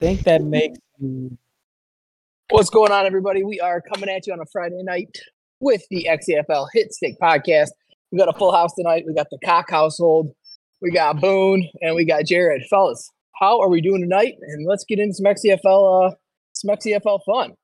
think that makes you What's going on, everybody? We are coming at you on a Friday night with the XFL Hit Stick podcast. We got a full house tonight. We got the Cock household, we got Boone, and we got Jared. Fellas, how are we doing tonight? And let's get into some XFL, uh, some XFL fun.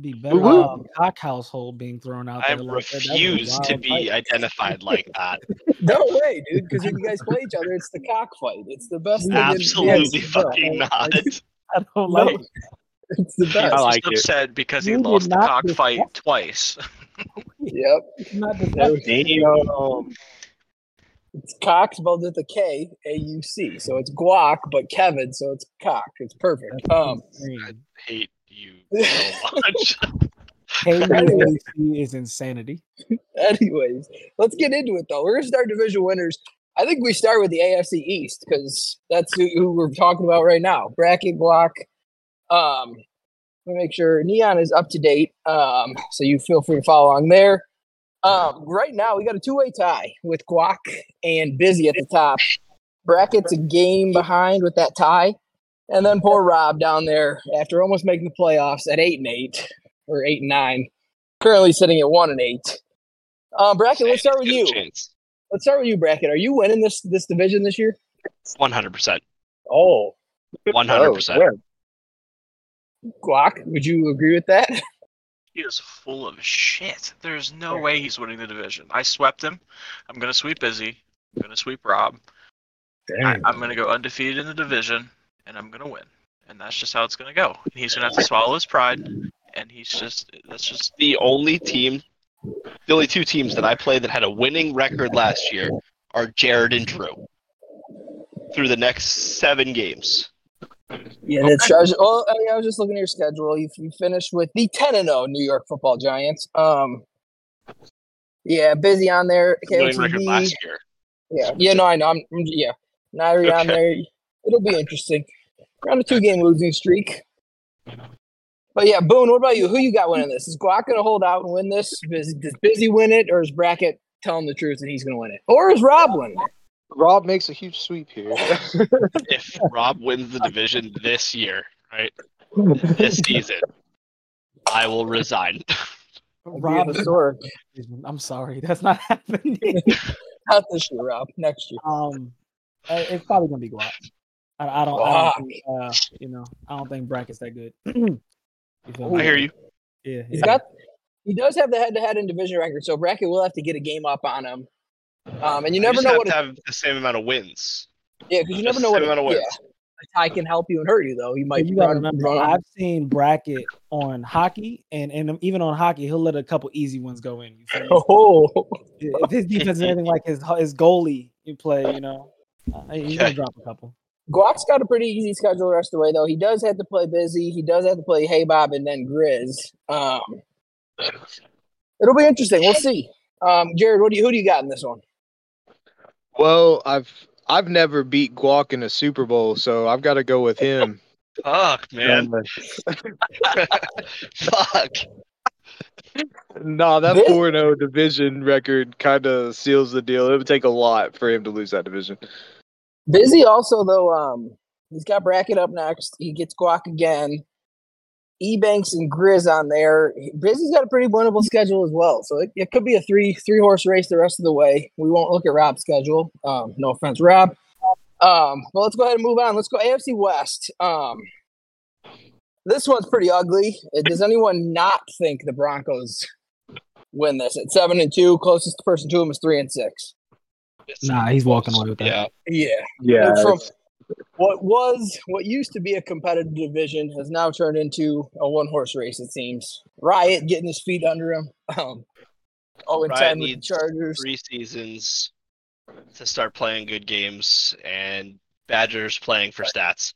be better Woo-woo. off the cock household being thrown out I there. like that. That'd be a refuse to be fight. identified like that. No way, dude. Because if you guys play each other, it's the cockfight. It's the best. thing in- Absolutely yes, fucking it's- not. I don't No, like. it's the best. I like He's it. upset because he You lost the cockfight discuss- twice. Yep. It's not the That was- It's cock spelled with a K, A U C. So it's guac, but Kevin, so it's cock. It's perfect. Um, I hate you so much. KUAC is insanity. anyways, let's get into it though. We're gonna start division winners. I think we start with the AFC East because that's who, who we're talking about right now. Brackett block. Um, let me make sure Neon is up to date. Um, so you feel free to follow along there. Um, right now we got a two-way tie with Guac and Busy at the top. Brackett's a game behind with that tie, and then poor Rob down there after almost making the playoffs at eight and eight or eight and nine, currently sitting at one and eight. Um, Brackett, let's start with you. Let's start with you, Brackett. Are you winning this this division this year? One hundred percent. Oh. One hundred percent. Guac, would you agree with that? He is full of shit. There's no way he's winning the division. I swept him. I'm gonna sweep Busy. I'm gonna sweep Rob. I, I'm gonna go undefeated in the division, and I'm gonna win. And that's just how it's gonna go. And he's gonna have to swallow his pride. And he's just that's just The only team, the only two teams that I played that had a winning record last year are Jared and Drew. Through the next seven games. Yeah, that's. I was, oh, I mean, I was just looking at your schedule. You, you finished with the ten and zero New York Football Giants. Um, yeah, busy on there. Winning record KOTB. last year. Yeah, yeah, no, I know. I'm, I'm- yeah, Nairi on there. It'll be interesting. We're on a two game losing streak. But yeah, Boone, what about you? Who you got winning this? Is Guac going to hold out and win this? Does, does Busy win it, or is Brackett telling the truth that he's going to win it, or is Rob winning it? Rob makes a huge sweep here. If Rob wins the division this year, right? This season, I will resign. Rob, historic. I'm sorry, that's not happening. Not this year, Rob. Next year. um, uh, it's probably gonna be Guac. I, I don't. I don't think, uh, you know, I don't think Brackett's that good. You feel I hear you. Yeah, He's yeah. got. He does have the head-to-head and division record, so Brackett will have to get a game up on him. Um, and you never just know have what. to A, have the same amount of wins. yeah, because you never know what. same A, amount of yeah, wins. a tie can help you and hurt you, though. He But might. you gotta run- remember, run I've seen Brackett on hockey, and and even on hockey, he'll let a couple easy ones go in. You? Oh, if his defense is anything like his his goalie you play, you know, uh, he's gonna drop a couple. Guac's got a pretty easy schedule the rest of the way, though. He does have to play busy. He does have to play Hey Bob and then Grizz. Um, it'll be interesting. We'll see. Um, Jared, what do you who do you got in this one? well, I've I've never beat Guac in a Super Bowl, so I've got to go with him. Fuck, man. Fuck. no, that This- 4 0 division record kind of seals the deal. It would take a lot for him to lose that division. Busy also though. Um, he's got Brackett up next. He gets Guac again. Ebanks and Grizz on there. Busy's got a pretty winnable schedule as well, so it, it could be a three three horse race the rest of the way. We won't look at Rob's schedule. Um, no offense, Rob. Um, but let's go ahead and move on. Let's go AFC West. Um, this one's pretty ugly. Uh, Does anyone not think the Broncos win this at seven and two? Closest person to him is three and six. Nah, he's walking away with that. Yeah. Yeah. Yeah. From what was what used to be a competitive division has now turned into a one horse race. It seems Riot getting his feet under him. Um, oh, and Riot ten with the needs Chargers. Three seasons to start playing good games, and Badgers playing for stats.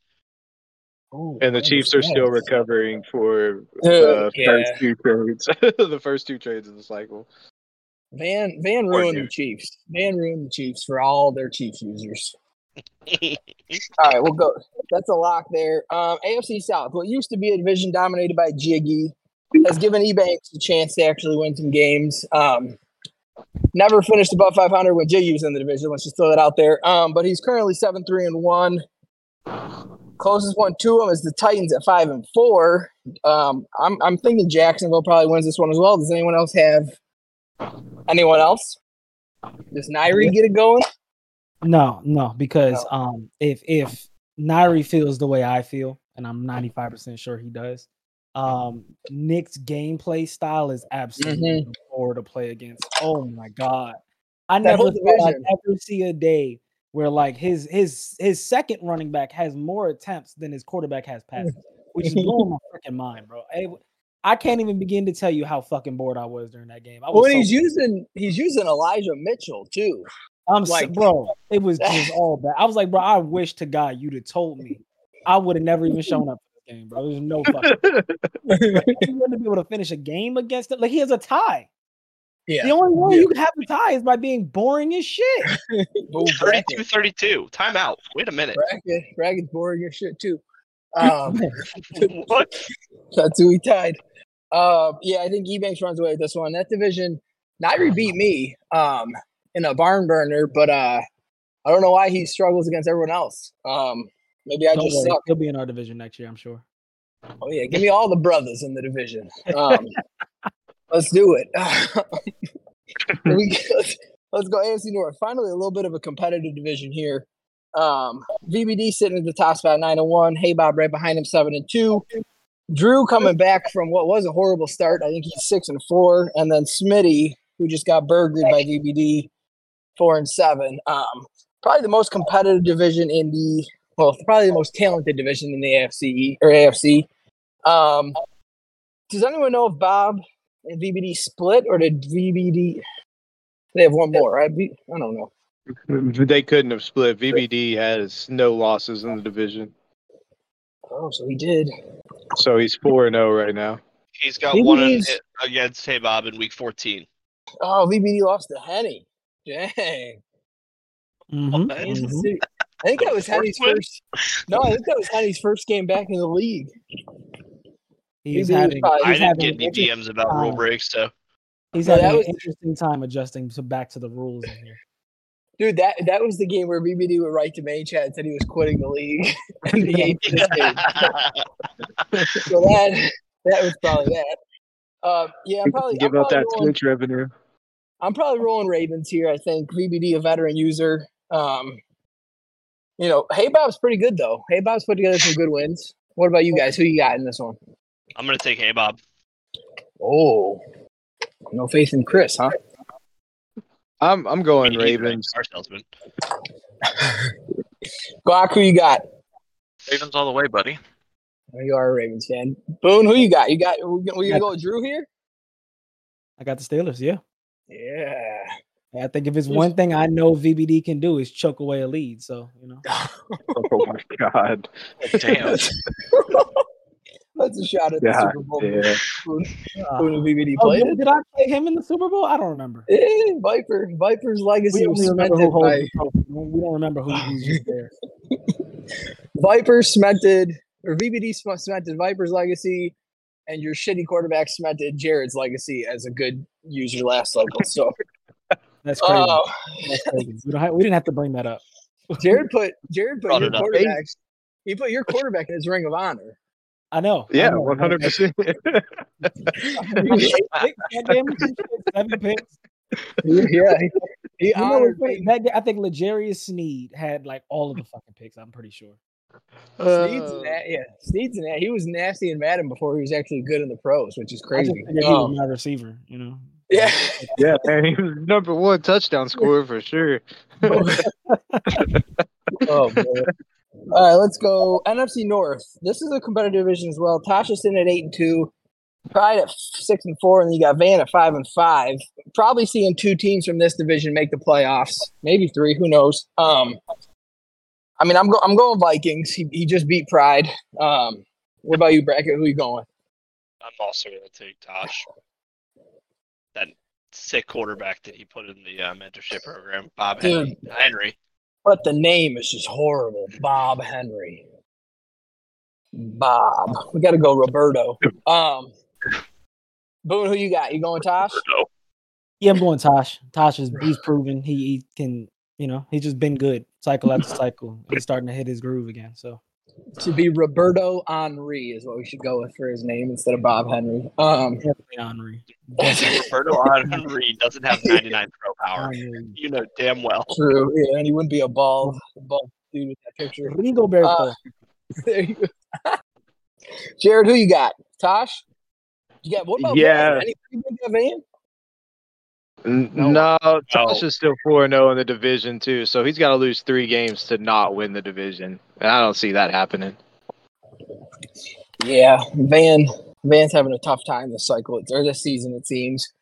Ooh, And the Chiefs are that? still recovering for Uh, the yeah. first two trades. the first two trades of the cycle. Van Van ruined the. Chiefs. Van ruined the Chiefs for all their Chiefs users. All right, we'll go. That's a lock there. Um, AFC South, what used to be a division dominated by Jiggy, has given Ebanks a chance to actually win some games. Um, never finished above 500 when Jiggy was in the division. Let's just throw that out there. Um, but he's currently seven three and one. Closest one to him is the Titans at five and four. Um, I'm I'm thinking Jacksonville probably wins this one as well. Does anyone else have anyone else? Does Nairi get it going? No, no, because um, if if Nairi feels the way I feel, and I'm 95 percent sure he does, um, Nick's gameplay style is absolutely mm to play against. Oh my god, I that never ever see a day where like his his his second running back has more attempts than his quarterback has passes, which is blowing my freaking mind, bro. I, I, can't even begin to tell you how fucking bored I was during that game. I well, so he's bored. using he's using Elijah Mitchell too. I'm like, bro, it was just all bad. I was like, bro, I wish to God you'd have told me. I would have never even shown up for this game, bro. There's no fucking. he wouldn't be able to finish a game against it. Like he has a tie. Yeah. The only way yeah. you can have a tie is by being boring as shit. 32 32. Timeout. Wait a minute. Brackett, Brackett's boring as shit too. Um, what? That's who he tied. Uh, yeah, I think Ebanks runs away with this one. That division, Nairi beat me um, in a barn burner, but uh, I don't know why he struggles against everyone else. Um, maybe I don't just worry. suck. He'll be in our division next year, I'm sure. Oh yeah, give me all the brothers in the division. Um, Let's do it. we, let's, let's go AFC North. Finally, a little bit of a competitive division here. Um, VBD sitting at the top spot, nine and one. Hey Bob right behind him, seven and two. Drew coming back from what was a horrible start. I think he's six and four, and then Smitty, who just got burgered by VBD, four and seven. Um, probably the most competitive division in the well, probably the most talented division in the AFC or AFC. Um, does anyone know if Bob and VBD split, or did VBD? They have one more, right? I don't know. They couldn't have split. VBD has no losses in the division. Oh, so he did. So he's four and zero oh right now. He's got VBD's... one against Hey Bob in week fourteen. Oh, VBD lost to Henny. Dang. Mm-hmm. Mm-hmm. I think that was Henny's first. No, I think that was Henny's first game back in the league. He's having. Probably, he's I didn't get any DMs about time. rule breaks, so he's having an was, interesting time adjusting to back to the rules in here. Dude, that that was the game where BBD would write to main chat and said he was quitting the league in the eighth so that that was probably that. Uh, yeah, I'm probably give I'm up that rolling, Twitch revenue. I'm probably rolling Ravens here. I think VBD a veteran user. Um, you know, Hey Bob's pretty good though. Hey Bob's put together some good wins. What about you guys? Who you got in this one? I'm gonna take Hey Bob. Oh, no faith in Chris, huh? I'm I'm going Ravens. Our salesman. Guac, who you got? Ravens all the way, buddy. Oh, you are a Ravens fan. Boone, who you got? You got? We gonna go with Drew here? I got the Steelers. Yeah. Yeah. I think if it's one thing I know VBD can do is choke away a lead. So you know. oh my god! Damn. That's a shot at the Super Bowl. Yeah. Who, who did VBD play? Oh, did I play him in the Super Bowl? I don't remember. Yeah, Viper. Viper's legacy was cemented by. We don't remember who, who's just there. Viper cemented, or VBD cemented Viper's legacy, and your shitty quarterback cemented Jared's legacy as a good user last cycle. So that's crazy. Uh, that's crazy. We, have, we didn't have to bring that up. Jared put Jared put your quarterback. He put your quarterback in his ring of honor. I know. Yeah, one hundred percent. Seven picks. Yeah, he, you know, that, I think L'Jarius Sneed had like all of the fucking picks. I'm pretty sure. Uh, Sneed's and that, yeah, Sneed's and that. He was nasty in Madden before he was actually good in the pros, which is crazy. he was my receiver, you know. Yeah, yeah, man, he was number one touchdown scorer for sure. oh man. All right, let's go NFC North. This is a competitive division as well. Tasha's in at eight and two, Pride at six and four, and then you got Van at five and five. Probably seeing two teams from this division make the playoffs, maybe three. Who knows? Um, I mean, I'm go- I'm going Vikings. He, he just beat Pride. Um, what about you, Brackett? Who are you going? I'm also going to take Tosh. That sick quarterback that he put in the uh, mentorship program, Bob Dude, Henry. But the name is just horrible. Bob Henry. Bob. We got to go Roberto. Um, Boone, who you got? You going Tosh? Yeah, I'm going Tosh. Tosh is he's proven he, he can. You know, he's just been good cycle after cycle. He's starting to hit his groove again. So to be Roberto Henri is what we should go with for his name instead of Bob Henry. Um, Henry. Roberto Henry doesn't have 99 throw power. Henry. You know damn well. true, yeah, and he wouldn't be a bald, bald dude with that picture. Rigoberto. Uh, There you go. Jared, who you got? Tosh? You got what about Yeah. Van? Anybody got Van? N- No. No, Tosh is still 4 0 in the division, too. So he's got to lose three games to not win the division. And I don't see that happening. Yeah, Van. Van's having a tough time this cycle or this season. It seems.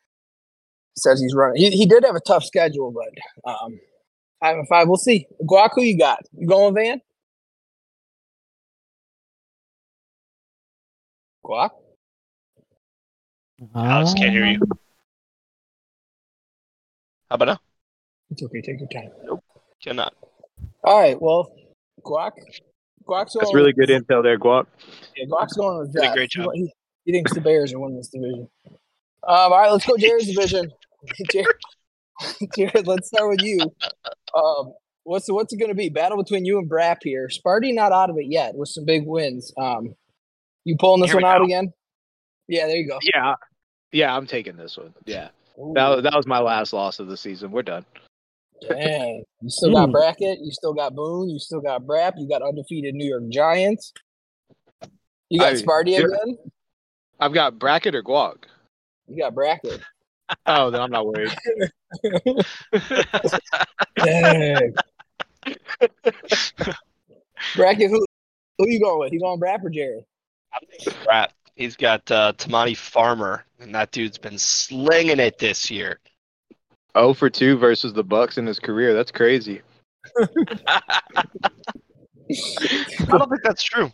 Says he's running. He, he did have a tough schedule, but um, five and five. We'll see. Guac, who you got? You going Van? Guac. Alex can't hear you. How about now? It's okay. Take your time. Nope, cannot. All right. Well, Guac. Guac's That's really good intel there, Guac. Yeah, Guac's going with Did Jeff. great job. He, he thinks the Bears are winning this division. Um, all right, let's go Jared's division. Jared, Jared, let's start with you. Um, what's what's it going to be? Battle between you and Brap here. Sparty not out of it yet with some big wins. Um, you pulling this Here one out go. again? Yeah, there you go. Yeah. Yeah, I'm taking this one. Yeah. That, was- that was my last loss of the season. We're done. Dang. You still got Hmm. Brackett. You still got Boone. You still got Brap. You got undefeated New York Giants. You got I- Sparty again. I've got Brackett or guac. You got Brackett. Oh, then I'm not worried. Dang. Brackett, who who you going with? You going Brap or Jared? Rat. He's got uh, Tamani Farmer, and that dude's been slinging it this year. 0 for 2 versus the Bucks in his career. That's crazy. I don't think that's true.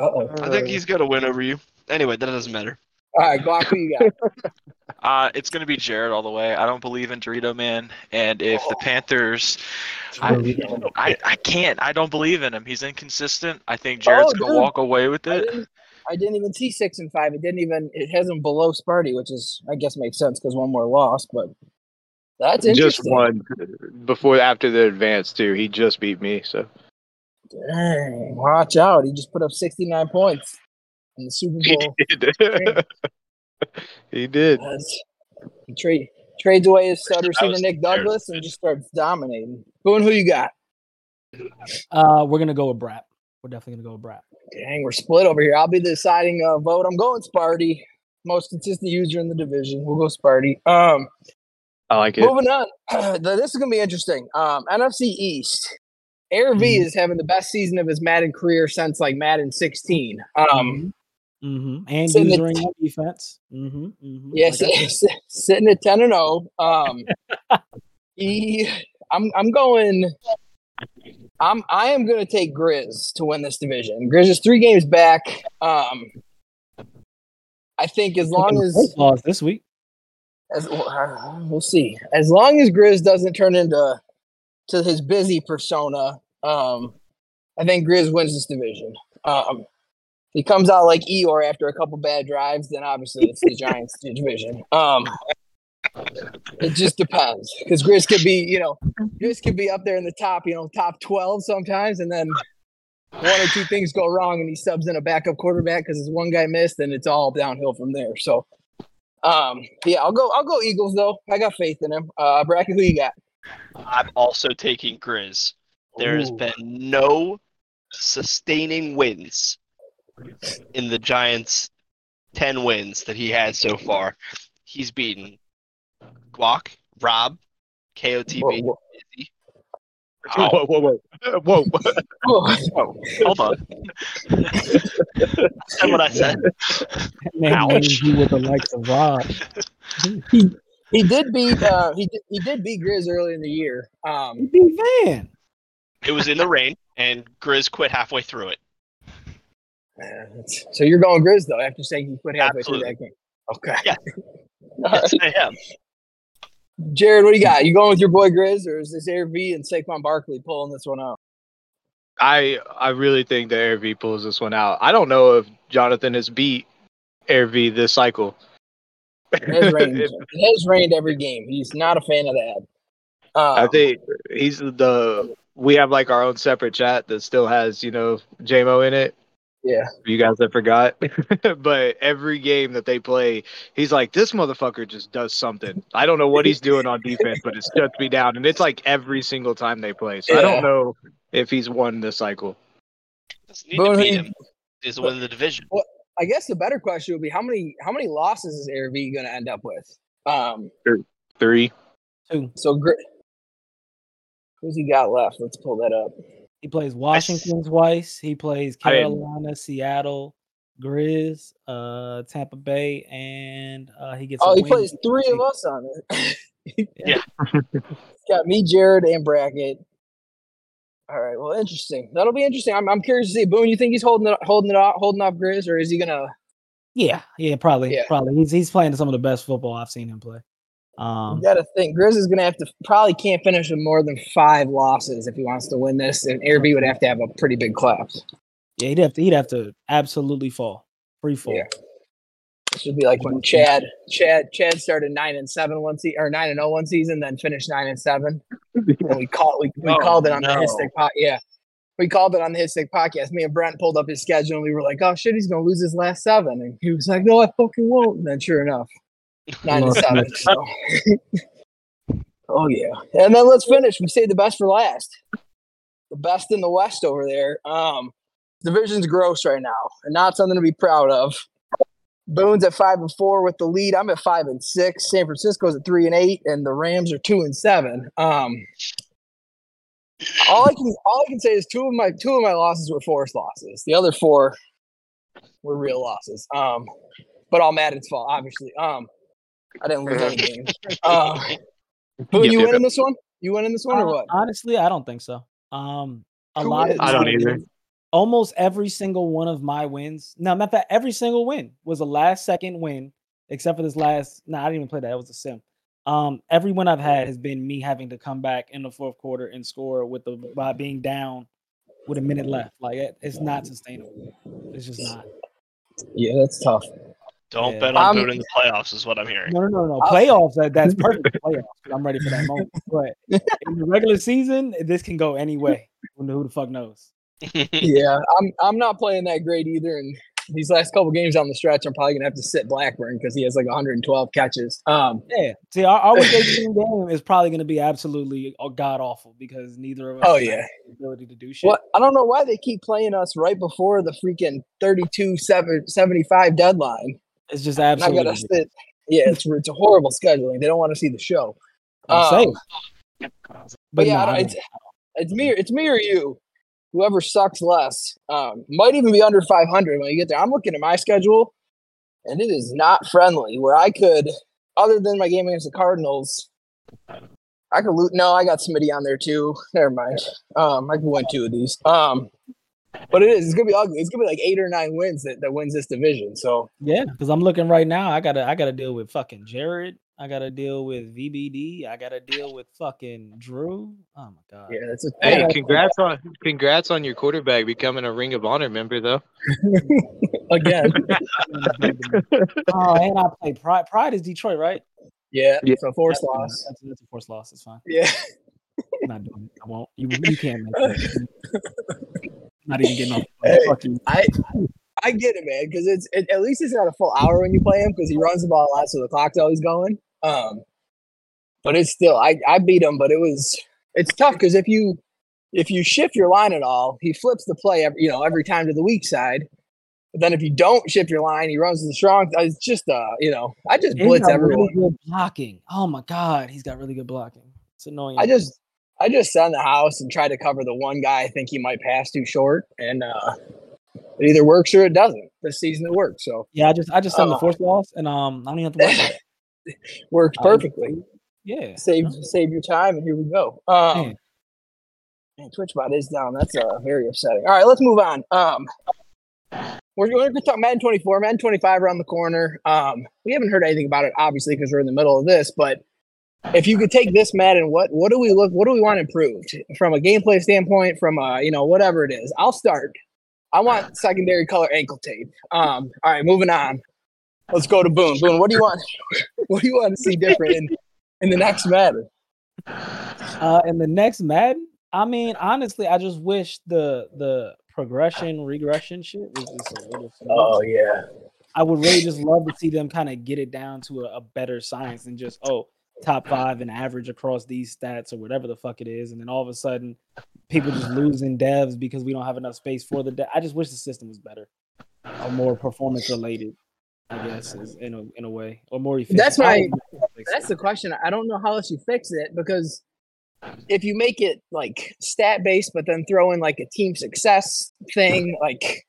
Uh-oh. I think he's gonna win over you. Anyway, that doesn't matter. All right, Guac, who you got? Uh, it's gonna be Jared all the way. I don't believe in Dorito Man, and if the Panthers, I, I, I can't. I don't believe in him. He's inconsistent. I think Jared's Oh, gonna dude. walk away with I it. Didn't, I didn't even see six and five. It didn't even. It has him below Sparty, which is, I guess, makes sense because one more loss. But that's Just interesting. one before after the advance too. He just beat me. So Dang, watch out! He just put up sixty nine points in the Super he Bowl. did. he did. He trade trades away his stud That receiver Nick Douglas and just starts dominating. Boone, who you got? Uh, we're gonna go with Brap. We're definitely gonna go with Brap. Dang, we're split over here. I'll be the deciding uh, vote. I'm going Sparty. Most consistent user in the division. We'll go Sparty. Um, I like it. moving on. this is gonna be interesting. Um, NFC East. Air V Mhm. is having the best season of his Madden career since like Madden 16. Um, Mm-hmm. And Sitting at- using on defense. Mm-hmm. mm-hmm. yes, sitting at 10 and 0. Um, he, I'm, I'm going. I'm, I am going to take Grizz to win this division. Grizz is three games back. Um, I think as long as lost this week. as uh, we'll see. As long as Grizz doesn't turn into to his busy persona, um, I think Grizz wins this division. Um, he comes out like Eeyore after a couple bad drives, then obviously it's the Giants division. Um, it just depends because Grizz could be, you know, Grizz could be up there in the top, you know, top twelve sometimes, and then one or two things go wrong, and he subs in a backup quarterback because his one guy missed, and it's all downhill from there. So. Um. Yeah, I'll go. I'll go Eagles though. I got faith in him. Uh, Brackett. Who you got? I'm also taking Grizz. There Ooh. been no sustaining wins in the Giants' 10 wins that he had so far. He's beaten Guac, Rob, KOTB, Whoa, whoa. Izzy. Whoa, whoa, whoa, whoa, whoa. Whoa. Hold on. That's what I said. Man, Ouch. named you with the likes of Rob. he he did beat uh he did, he did beat Grizz early in the year. He Um. beat Van. It was in the rain, and Grizz quit halfway through it. So you're going Grizz though after saying you quit halfway through that game. Okay. Yeah. Yes, I am. Jared, what do you got? You going with your boy Grizz, or is this Air V and Saquon Barkley pulling this one out? I I really think that Air V pulls this one out. I don't know if Jonathan has beat Air V this cycle. It has rained. it has rained every game. He's not a fan of that. Um, I think he's the we have like our own separate chat that still has you know JMO in it. Yeah. For you guys that forgot, but every game that they play, he's like, "This motherfucker just does something. I don't know what he's doing on defense, but it shuts me down." And it's like every single time they play. So I don't know if he's won this cycle. Doesn't need Boone, to beat him. Is win the division. Well, I guess the better question would be how many how many losses is ARV going to end up with? Um, Three. Two. so Gr- who's he got left? Let's pull that up. He plays Washington twice. He plays I didn't- Carolina, Seattle, Grizz, uh, Tampa Bay, and uh, he gets. a Oh, he win plays against three of us on it. Yeah. He's got me, Jared, and Bracket. All right. Well, interesting. That'll be interesting. I'm, I'm curious to see. Boone, you think he's holding it holding it off holding off Grizz, or is he gonna? Yeah, yeah, probably, Yeah. probably. He's he's playing some of the best football I've seen him play. You Um, got to think Grizz is gonna have to probably can't finish with more than five losses if he wants to win this, and ARV would have to have a pretty big collapse. yeah, he'd have to he'd have to absolutely fall, free fall. Yeah. It should be like when Chad Chad Chad started nine and seven one season or nine and zero one season, then finished nine and seven. And we called we, we Oh, called it on the no. Hitstick pod. Yeah, we called it on the Hitstick podcast. Me and Brent pulled up his schedule, and we were like, "Oh shit, he's gonna lose his last seven. And he was like, "No, I fucking won't." And then sure enough, nine and seven. So. oh yeah, and then let's finish. We saved the best for last. The best in the West over there. Um, division's gross right now, and not something to be proud of. Boone's at five and four with the lead. I'm at five and six. San Francisco's at three and eight, and the Rams are two and seven. Um, all I can all I can say is two of my two of my losses were forced losses. The other four were real losses. Um, but all Madden's fault, obviously. Um, I didn't lose any games. Uh, Boone, Yep, you yep, in this one? You win in this one or Uh, what? Honestly, I don't think so. Um, a Who lot of I don't my either. wins- Almost every single one of my wins. No, matter of fact, every single win was a last second win, except for this last. No, I didn't even play that. It was a sim. Um, every win I've had has been me having to come back in the fourth quarter and score with the by being down with a minute left. Like it, it's not sustainable. It's just not. Yeah, that's tough. Don't Yeah. bet on Um, Boone in the playoffs, is what I'm hearing. No, no, no, no. Playoffs. That, that's perfect. for Playoffs. 'cause I'm ready for that moment. But in the regular season, this can go any way. Who who the fuck knows? yeah, I'm I'm not playing that great either. And these last couple games on the stretch, I'm probably gonna have to sit Blackburn because he has like 112 catches. Um, Yeah. See, our, our week 18 game is probably going to be absolutely god awful because neither of us Oh, have yeah. the ability to do shit. what I don't know why they keep playing us right before the freaking 32 7, 75 deadline. It's just I absolutely. gotta sit. Yeah, it's it's a horrible scheduling. They don't want to see the show. I'm Um, safe. But, yeah, no, I don't- I it's it's me. It's me or you. Whoever sucks less um, might even be under 500 when you get there. I'm looking at my schedule, and it is not friendly. Where I could, other than my game against the Cardinals, I could loot. No, I got Smitty on there too. Never mind. Um, I could win two of these. Um, but it is. It's gonna be ugly. It's gonna be like eight or nine wins that, that wins this division. So yeah, because I'm looking right now. I gotta I gotta deal with fucking Jared. I gotta deal with VBD. I gotta deal with fucking Drew. Oh my god. yeah, that's a Hey, congrats on congrats on your quarterback becoming a Ring of Honor member, though. again. oh, and I play Pride. Pride is Detroit, right? Yeah, Yeah. so forced That's fine. loss. That's, that's a forced loss. It's fine. Yeah. I'm not doing it. I won't. You, you can't make that. not even getting off. Hey. Fuck you. I I get it, man, because it's it, at least it's not a full hour when you play him because he runs the ball a lot, so the clock's always going. Um, but it's still I I beat him, but it was it's tough because if you if you shift your line at all, he flips the play every you know every time to the weak side. But then if you don't shift your line, he runs to the strong. It's just uh you know I just blitz everyone. really good blocking. Oh my god, he's got really good blocking. It's annoying. I just I just sat in the house and try to cover the one guy I think he might pass too short, and uh, it either works or it doesn't. This season it worked, so yeah, I just I just sent the fourth loss, and um, I don't even have to worry it. works I- perfectly. Yeah, Save save your time, and here we go. Um, man, TwitchBot is down. That's uh, very upsetting. All right, let's move on. Um, we're going to talk Madden 24, Madden 25 around the corner. Um, we haven't heard anything about it, obviously, because we're in the middle of this. But if you could take this Madden, what what do we look? What do we want improved from a gameplay standpoint? From a you know whatever it is, I'll start. I want secondary color ankle tape. Um, all right, moving on. Let's go to Boone. Boone, what do you want? What do you want to see different in, in the next Madden? uh, and the next Madden, I mean, honestly, I just wish the the progression regression shit was just a little. Oh yeah. I would really just love to see them kind of get it down to a, a, better science than just oh top five and average across these stats or whatever the fuck it is, and then all of a sudden people just losing devs because we don't have enough space for the. De- I just wish the system was better, or more performance related. I guess is in a in a way or more efficient. That's my. That's the question. I don't know how else you fix it because if you make it like stat based, but then throw in like a team success thing, like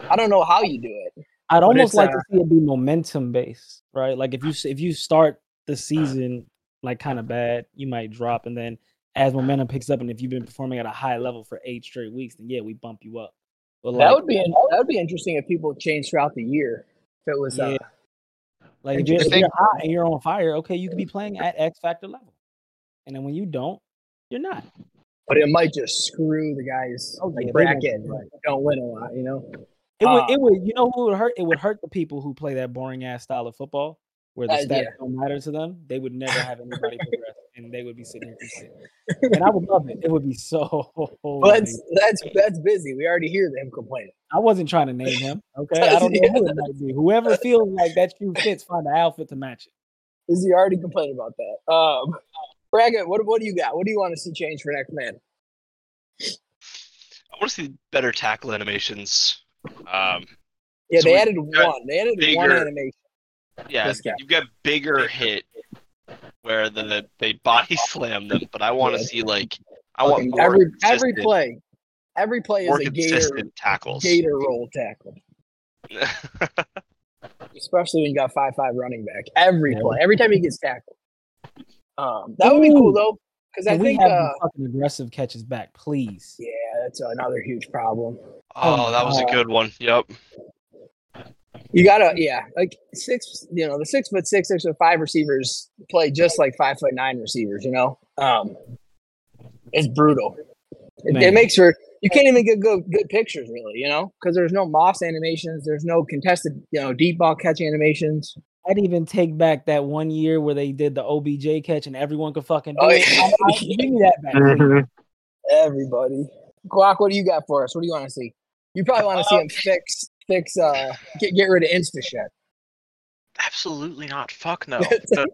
I don't know how you do it. I'd almost like uh, to see it be momentum based, right? Like if you if you start the season like kind of bad, you might drop, and then as momentum picks up, and if you've been performing at a high level for eight straight weeks, then yeah, we bump you up. But like, that would be that would be interesting if people change throughout the year. If it was yeah. uh, like if you're, if you're hot and you're on fire, okay, you could be playing at X factor level, and then when you don't, you're not. But it might just screw the guys oh, like yeah, Brackett. Right. Don't win a lot, you know. It would. It uh, would. You know who would hurt? It would hurt the people who play that boring ass style of football where the uh, stats yeah. don't matter to them. They would never have anybody progress, and they would be sitting here And I would love it. It would be so. Well, that's that's that's busy. We already hear them complaining. I wasn't trying to name him. Okay, I don't know who it might be. Whoever feels like that shoe fits, find an outfit to match it. Is he already complaining about that? Um, Brackett, what what do you got? What do you want to see change for next man? I want to see better tackle animations. Um, yeah, so they added one. They added bigger, one animation. Yeah, you've got bigger hit where the, they body slam them, but I want to yeah. see like I want more every every play. Every play is a gator tackles. Gator roll tackle. Especially when you got five five running back. Every play, every time he gets tackled. Um, that would be cool though, because I think uh, fucking aggressive catches back, please. Yeah, that's another huge problem. Oh, that was a good one. Yep. You gotta, yeah, like six, you know, the six foot six, six foot five receivers play just like five foot nine receivers. You know, um, it's brutal. It, it, makes for you can't even get good good pictures really. You know, because there's no moss animations, there's no contested, you know, deep ball catch animations. I'd even take back that one year where they did the OBJ catch and everyone could fucking do oh, it. Yeah. give me that back. Mm-hmm. Everybody. Guac, what do you got for us? What do you want to see? You probably want to see him fix fix uh get get rid of InstaShed. Absolutely not. Fuck no. the,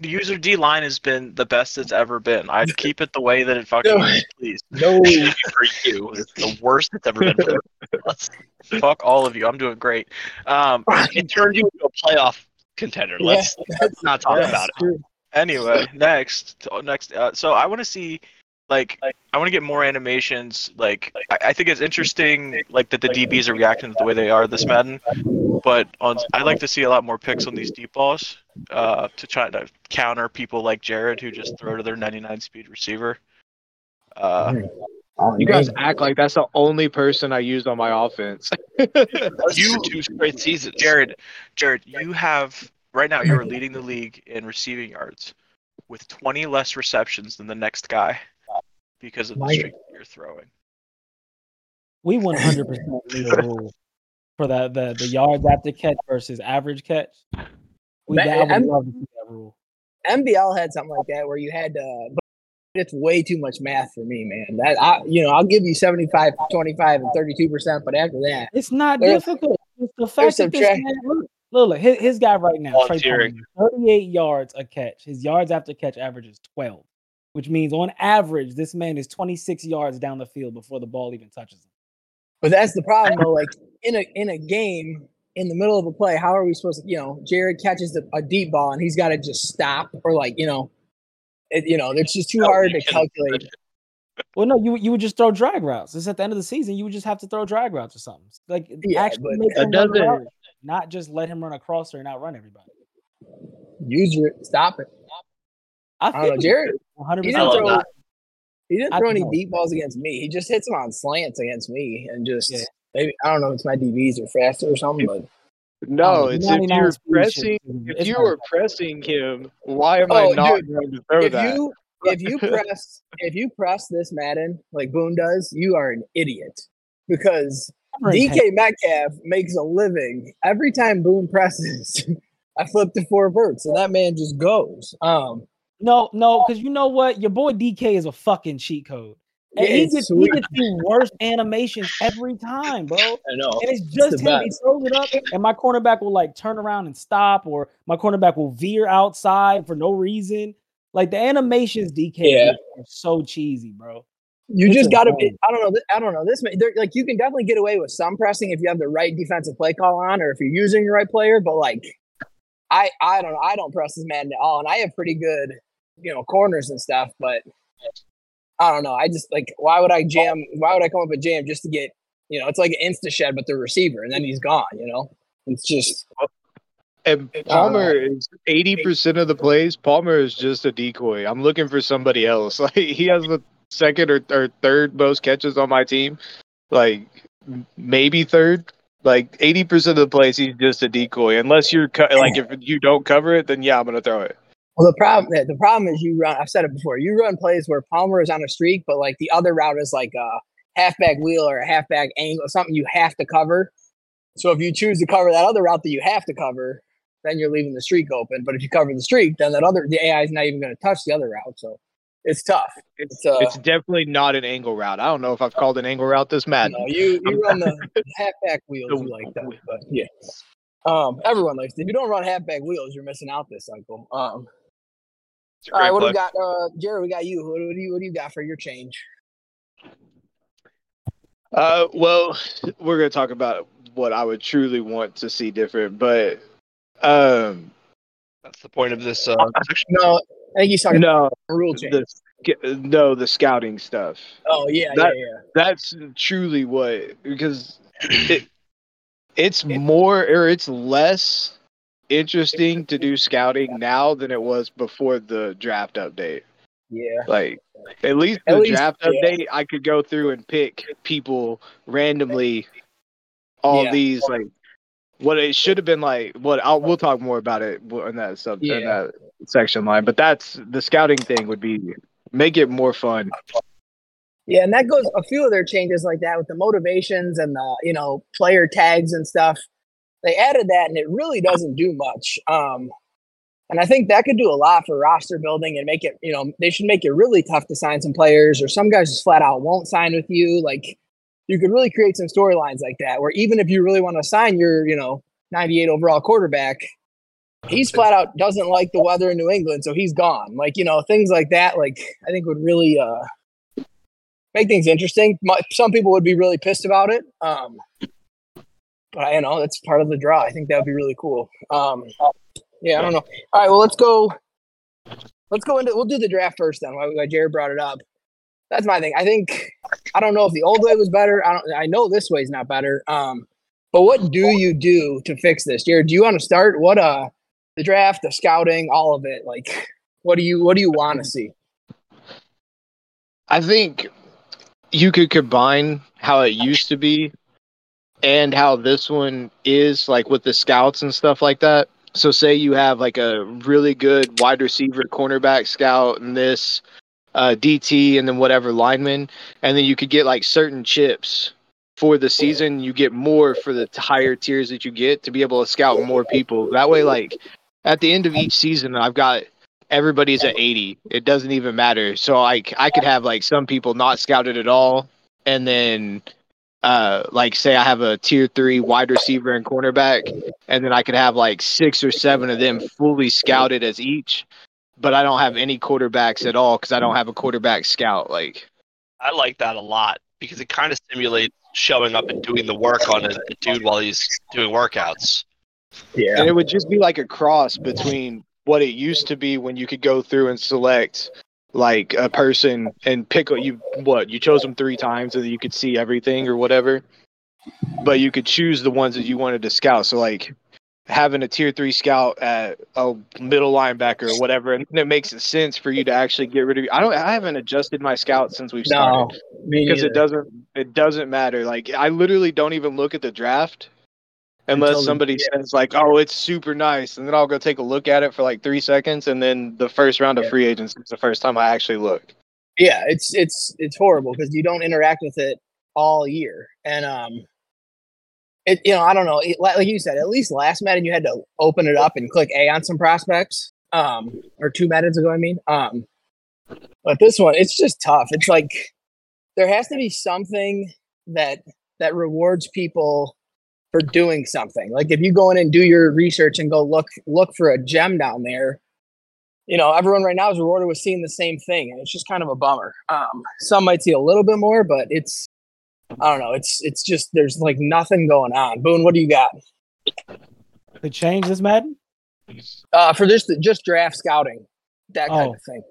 the, user D line has been the best it's ever been. I'd keep it the way that it fucking no. is, please. No, for you, it's the worst it's ever been. For Fuck all of you. I'm doing great. Um, it turned you into a playoff contender. Let's, yeah, let's not talk about it. Anyway, next, next. Uh, so I want to see, like, I want to get more animations. Like, I, I, think it's interesting, like that the DBs are reacting the way they are this Madden. But on, I'd like to see a lot more picks on these deep balls uh, to try to counter people like Jared who just throw to their 99 speed receiver. Uh, you guys act like that's the only person I use on my offense. you two straight seasons, Jared. Jared, you have right now. You're leading the league in receiving yards with 20 less receptions than the next guy because of the streak you're throwing. We 100 percent lead the rule for the, the the yards after catch versus average catch. We that, M- um, love to see that rule. MBL had something like that where you had to it's way too much math for me, man. That I, you know, I'll give you 75, 25, and 32 percent, but after that, it's not difficult. It's the fact that this man, look, look, his, his guy right now, 38 yards a catch. His yards after catch average is 12, which means on average, this man is 26 yards down the field before the ball even touches him. But that's the problem, though. Like in a in a game, in the middle of a play, how are we supposed to? You know, Jared catches a, a deep ball and he's got to just stop or like you know it, you know, it's just too hard to calculate. Well, no, you you would just throw drag routes. It's at the end of the season. You would just have to throw drag routes or something. Like yeah, actually make him run route, not just let him run across or not run everybody. Use your stop it. I, I don't know, Jared. 100 he didn't throw, he didn't throw any know. deep balls against me. He just hits them on slants against me, and just yeah. maybe I don't know if it's my DBs are faster or something, but no, um, it's if you're pressing. If you are pressing him, why am oh, I not dude, going to throw if that? You, if you press, if you press this Madden like Boone does, you are an idiot because DK Metcalf makes a living every time Boone presses. I flip to four verts, and that man just goes. Um, no, no, oh. because you know what, your boy DK is a fucking cheat code. And Yeah, he it's gets he gets the worst animations every time, bro. I know. And it's just the him. He throws it up, and my cornerback will like turn around and stop, or my cornerback will veer outside for no reason. Like the animations, DK, Yeah. are so cheesy, bro. You It's just got to be. I don't know. I don't know. This may- like you can definitely get away with some pressing if you have the right defensive play call on, or if you're using the right player. But like, I I don't know. I don't press this man at all, and I have pretty good, you know, corners and stuff. But I don't know. I just like why would I jam? Why would I come up with jam just to get? You know, it's like an insta shed, but the receiver, and then he's gone. You know, it's just And Palmer is eighty percent of the plays. Palmer is just a decoy. I'm looking for somebody else. Like he has the second or, or third most catches on my team. Like maybe third. Like eighty percent of the plays, he's just a decoy. Unless you're co- like if you don't cover it, then yeah, I'm gonna throw it. Well, the problem the problem is you run. I've said it before. You run plays where Palmer is on a streak, but like the other route is like a halfback wheel or a halfback angle, something you have to cover. So if you choose to cover that other route that you have to cover, then you're leaving the streak open. But if you cover the streak, then that other the AI is not even going to touch the other route. So it's tough. It's, It's, uh, it's definitely not an angle route. I don't know if I've called an angle route this mad. know, you you run the halfback wheels. You like that, but yeah. Um, everyone likes. it. If you don't run halfback wheels, you're missing out this cycle. Um, all right, great what do we got? Uh, Jared, we got you. What, what do you what do you got for your change? Uh, well, we're gonna talk about what I would truly want to see different, but um, That's the point of this uh. No, I think he's talking no, about rule change. the no, the scouting stuff. oh yeah, that- yeah, yeah. That's truly what because it it's more or it's less interesting to do scouting now than it was before the draft update. Yeah. Like at least At the least, draft yeah. update, I could go through and pick people randomly. All Yeah. these like what it should have been like. What I'll we'll talk more about it in that sub in that section line. But that's the scouting thing would be make it more fun. Yeah, and that goes a few of their changes like that with the motivations and the you know player tags and stuff. They added that, and it really doesn't do much. Um, and I think that could do a lot for roster building and make it you know they should make it really tough to sign some players, or some guys just flat out won't sign with you. Like you could really create some storylines like that, where even if you really want to sign your you know 98 overall quarterback, he's flat out doesn't like the weather in New England, so he's gone. Like you know things like that. Like I think would really. uh make things interesting. My, some people would be really pissed about it. Um, but you know, that's part of the draw. I think that would be really cool. Um, yeah, I don't know. All right, well, let's go. Let's go into. We'll do the draft first then. Why, why Jared brought it up. That's my thing. I think I don't know if the old way was better. I don't. I know this way is not better. Um, but what do you do to fix this, Jared? Do you want to start? What uh, the draft, the scouting, all of it. Like, what do you what do you want to see? I think you could combine how it used to be and how this one is, like with the scouts and stuff like that. So, say you have like a really good wide receiver, cornerback scout, and this uh, DT, and then whatever lineman, and then you could get like certain chips for the season. You get more for the higher tiers that you get to be able to scout more people. That way, like at the end of each season, I've got everybody's at 80 it doesn't even matter so like i could have like some people not scouted at all and then uh like say i have a tier three wide receiver and cornerback and then i could have like six or seven of them fully scouted as each but i don't have any quarterbacks at all because i don't have a quarterback scout like I like that a lot because it kind of simulates showing up and doing the work on a, a dude while he's doing workouts. Yeah. and it would just be like a cross between what it used to be when you could go through and select like a person and pick you what you chose them three times so that you could see everything or whatever but you could choose the ones that you wanted to scout. So like having a tier three scout at a middle linebacker or whatever and it makes sense for you to actually get rid of i don't i haven't adjusted my scout since we've started No, because it doesn't it doesn't matter. Like i literally don't even look at the draft unless somebody says like oh it's super nice and then i'll go take a look at it for like three seconds and then the first round of free agents is the first time i actually look. Yeah it's it's it's horrible because you don't interact with it all year and um it you know i don't know it, like like you said at least last Madden you had to open it up and click a on some prospects um or two Maddens ago i mean um but this one it's just tough it's like there has to be something that that rewards people for doing something. Like if you go in and do your research and go look look for a gem down there, you know, everyone right now is rewarded with seeing the same thing, and it's just kind of a bummer. Um, some might see a little bit more, but it's I don't know. It's it's just there's like nothing going on. Boone, what do you got? To change this Madden? Uh, for this, just draft scouting, that kind Oh. of thing.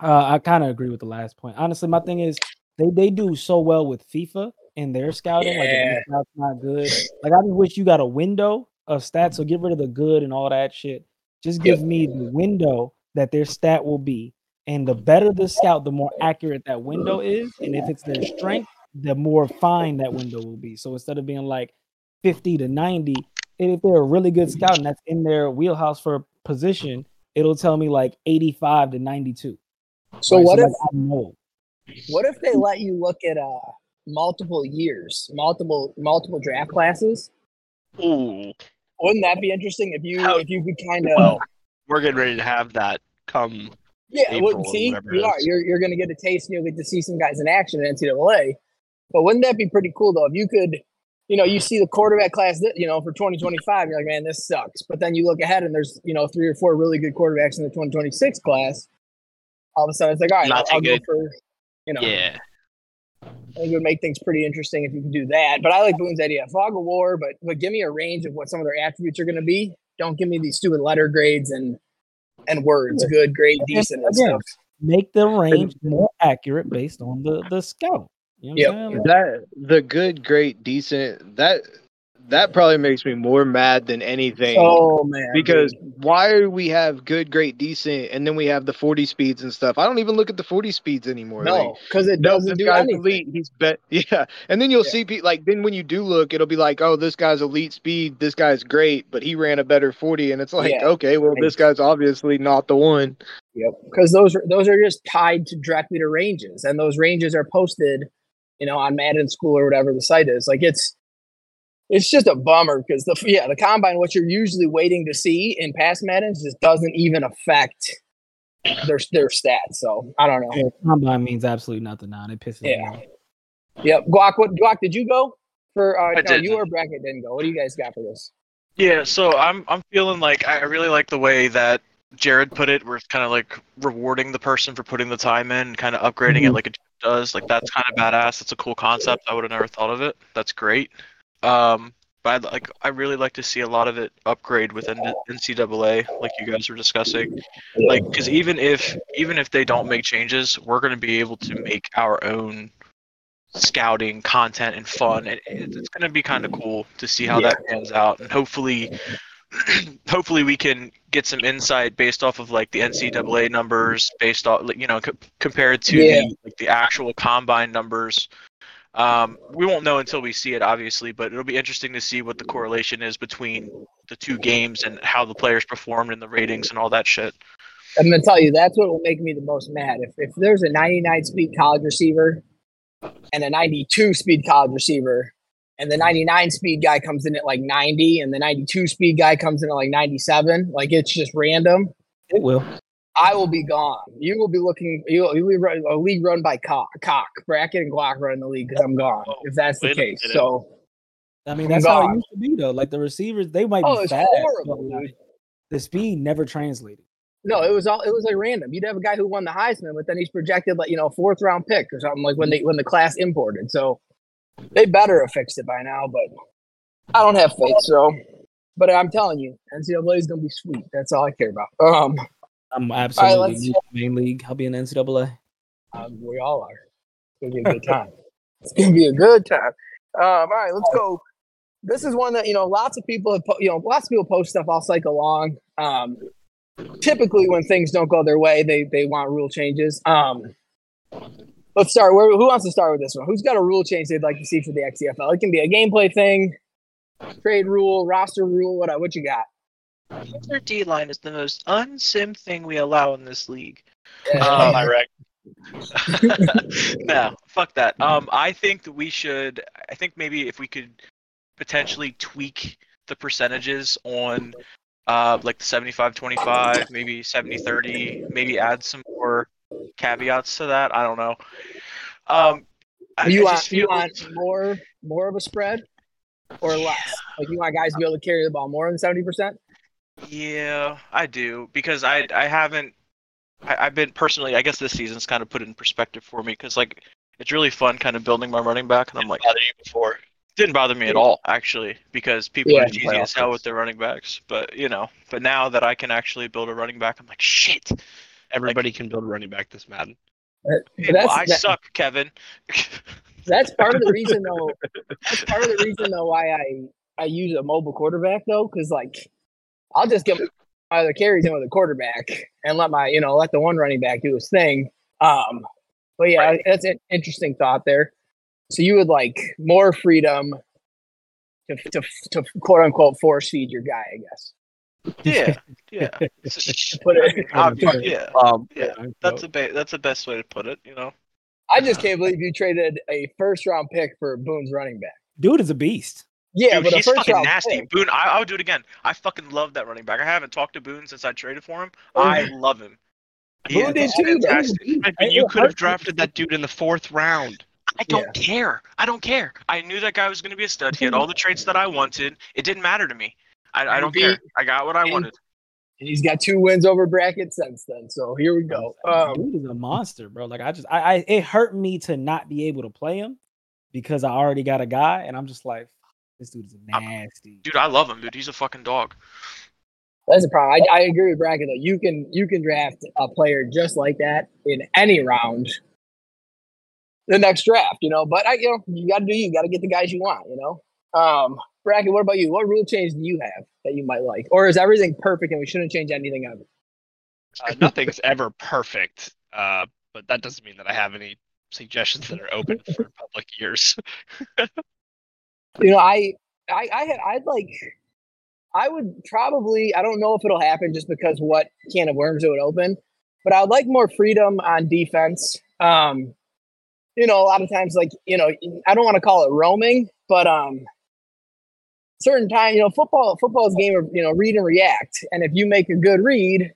Uh, I kind of agree with the last point. Honestly, my thing is they they do so well with FIFA and their scouting. Like if Yeah. scout's not good, like I just wish you got a window of stats. So get rid of the good and all that shit. Just give me the window that their stat will be, and the better the scout, the more accurate that window is. And if it's their strength, the more fine that window will be. So instead of being like fifty to ninety, and if they're a really good scout and that's in their wheelhouse for a position, it'll tell me like eighty-five to ninety-two. So Right, what if like, I know. what if they let you look at uh multiple years, multiple multiple draft classes? Ooh, Wouldn't that be interesting if you How- if you could kind of well, we're getting ready to have that come. Yeah, April well, see, you are. You're you're going to get a taste, and you'll get to see some guys in action in NCAA. But wouldn't that be pretty cool though? If you could, you know, you see the quarterback class, that you know, for 2025, you're like, man, this sucks. But then you look ahead, and there's you know three or four really good quarterbacks in the 2026 class. All of a sudden, it's like, all right, Not I'll, I'll go for, you know, Yeah, I think it would make things pretty interesting if you could do that. But I like Boone's idea, fog of war, but but give me a range of what some of their attributes are going to be. Don't give me these stupid letter grades and and words, good, great, decent, and again, stuff. Make the range more accurate based on the the scout. You know what Yep. I'm saying? Like, That the good, great, decent. That that probably makes me more mad than anything. Oh man, because dude. why do we have good, great, decent, and then we have the forty speeds and stuff? I don't even look at the forty speeds anymore. No, because it doesn't this do anything. elite. He's bet. Yeah, and then you'll Yeah. see people like then when you do look, it'll be like, oh, this guy's elite speed. This guy's great, but he ran a better forty, and it's like, Yeah. okay, well, this guy's obviously not the one. Yep, because those are those are just tied to directly to ranges, and those ranges are posted, you know, on Madden School or whatever the site is. Like it's it's just a bummer because the yeah the combine, what you're usually waiting to see in past Maddens, just doesn't even affect their their stats. So I don't know. yeah, combine means absolutely nothing now. It pisses me Yeah. off. Yep, Guac, what Guac did you go for? Uh, I no, you or Brackett didn't go. What do you guys got for this? Yeah, so I'm I'm feeling like I really like the way that Jared put it, where it's kind of like rewarding the person for putting the time in, kind of upgrading it Mhm. like it does. Like that's kind of badass. That's a cool concept. I would have never thought of it. That's great. Um, but I'd like I really like to see a lot of it upgrade within the NCAA, like you guys were discussing. Like, because even if even if they don't make changes, we're going to be able to make our own scouting content and fun. And it- it's going to be kind of cool to see how that pans out and hopefully hopefully we can get some insight based off of like the ncaa numbers based off like, you know co- compared to Yeah. the, like, the actual combine numbers um, we won't know until we see it obviously but it'll be interesting to see what the correlation is between the two games and how the players performed and the ratings and all that shit I'm gonna tell you that's what will make me the most mad. If if there's a 99 speed college receiver and a 92 speed college receiver, and the 99 speed guy comes in at like 90, and the 92 speed guy comes in at like 97, like it's just random. It will. I will be gone. You will be looking. You will, you'll be run, a league run by cock, cock Brackett and Glock running the league because I'm gone. If that's the case, so I mean, that's how it used to be though. Like the receivers, they might oh, be it's fast, horrible, but the speed never translated. No, it was all it was like random. You'd have a guy who won the Heisman, but then he's projected like you know fourth round pick or something like when they when the class imported. So they better have fixed it by now, but I don't have faith. So, but I'm telling you, NCAA is gonna be sweet. That's all I care about. Um, I'm absolutely to main league. I'll be in the NCAA. um, we all are. It's gonna be a good time. it's gonna be a good time. Um, all right, let's go. This is one that you know lots of people have. Po- you know, lots of people post stuff all cycle long. Um, typically, when things don't go their way, they they want rule changes. Um, let's start. Where, who wants to start with this one? Who's got a rule change they'd like to see for the XCFL? It can be a gameplay thing, trade rule, roster rule. What what you got? Their D line is the most unsim thing we allow in this league. Oh, my rec. no, fuck that. Um, I think that we should. I think maybe if we could potentially tweak the percentages on, uh, like the 75-25, maybe 70-30, maybe add some more caveats to that. I don't know. Um, I, you I want just you feel want more more of a spread or less? Like you want guys to be able to carry the ball more than seventy percent? Yeah, I do because I I haven't. I, I've been personally. I guess this season's kind of put it in perspective for me because like it's really fun kind of building my running back, and I'm like, bother you before. didn't bother me at all actually because people Yeah, are cheesy as hell with their running backs. But you know, but now that I can actually build a running back, I'm like, shit. Everybody can build a running back this Madden. Uh, but Well, I that- suck, Kevin. that's part of the reason though. That's part of the reason though why I I use a mobile quarterback though, because like I'll just get my other carries in with a quarterback and let my you know let the one running back do his thing. Um, but yeah, Right. that's an interesting thought there. So you would like more freedom to to to quote unquote force feed your guy, I guess. yeah, yeah, Put it. Um, yeah. Um, Yeah, That's a ba- that's the best way to put it. You know. I just can't believe you traded a first round pick for Boone's running back. Dude is a beast. Yeah, Dude, but he's first fucking nasty. pick. Boone, I, I would do it again. I fucking love that running back. I haven't talked to Boone since I traded for him. I love him. He Boone is did too. though. fantastic. You could have drafted that dude in the fourth round. I don't care. I don't care. I knew that guy was going to be a stud. He had all the traits that I wanted. It didn't matter to me. I, I don't Maybe- care. I got what I and- wanted. And he's got two wins over Brackett since then. So here we go. Um, Dude is a monster, bro. Like I just, I, I, it hurt me to not be able to play him because I already got a guy, and I'm just like, this dude is nasty. Dude, I love him, dude. He's a fucking dog. that's a problem. I, I agree with Brackett though. You can you can draft a player just like that in any round. The next draft, you know, but I, you know, you got to do you. Got to get the guys you want, you know. Um, Brackett. What about you? What rule change do you have that you might like, or is everything perfect and we shouldn't change anything ever? Uh, nothing's ever perfect, uh, but that doesn't mean that I have any suggestions that are open for public ears. You know, I, I, I had, I'd like, I would probably, I don't know if it'll happen just because what can of worms it would open, but I would like more freedom on defense. Um, you know, a lot of times, like, you know, I don't want to call it roaming, but, um, certain time, you know, football, football is game of, you know, read and react. And if you make a good read,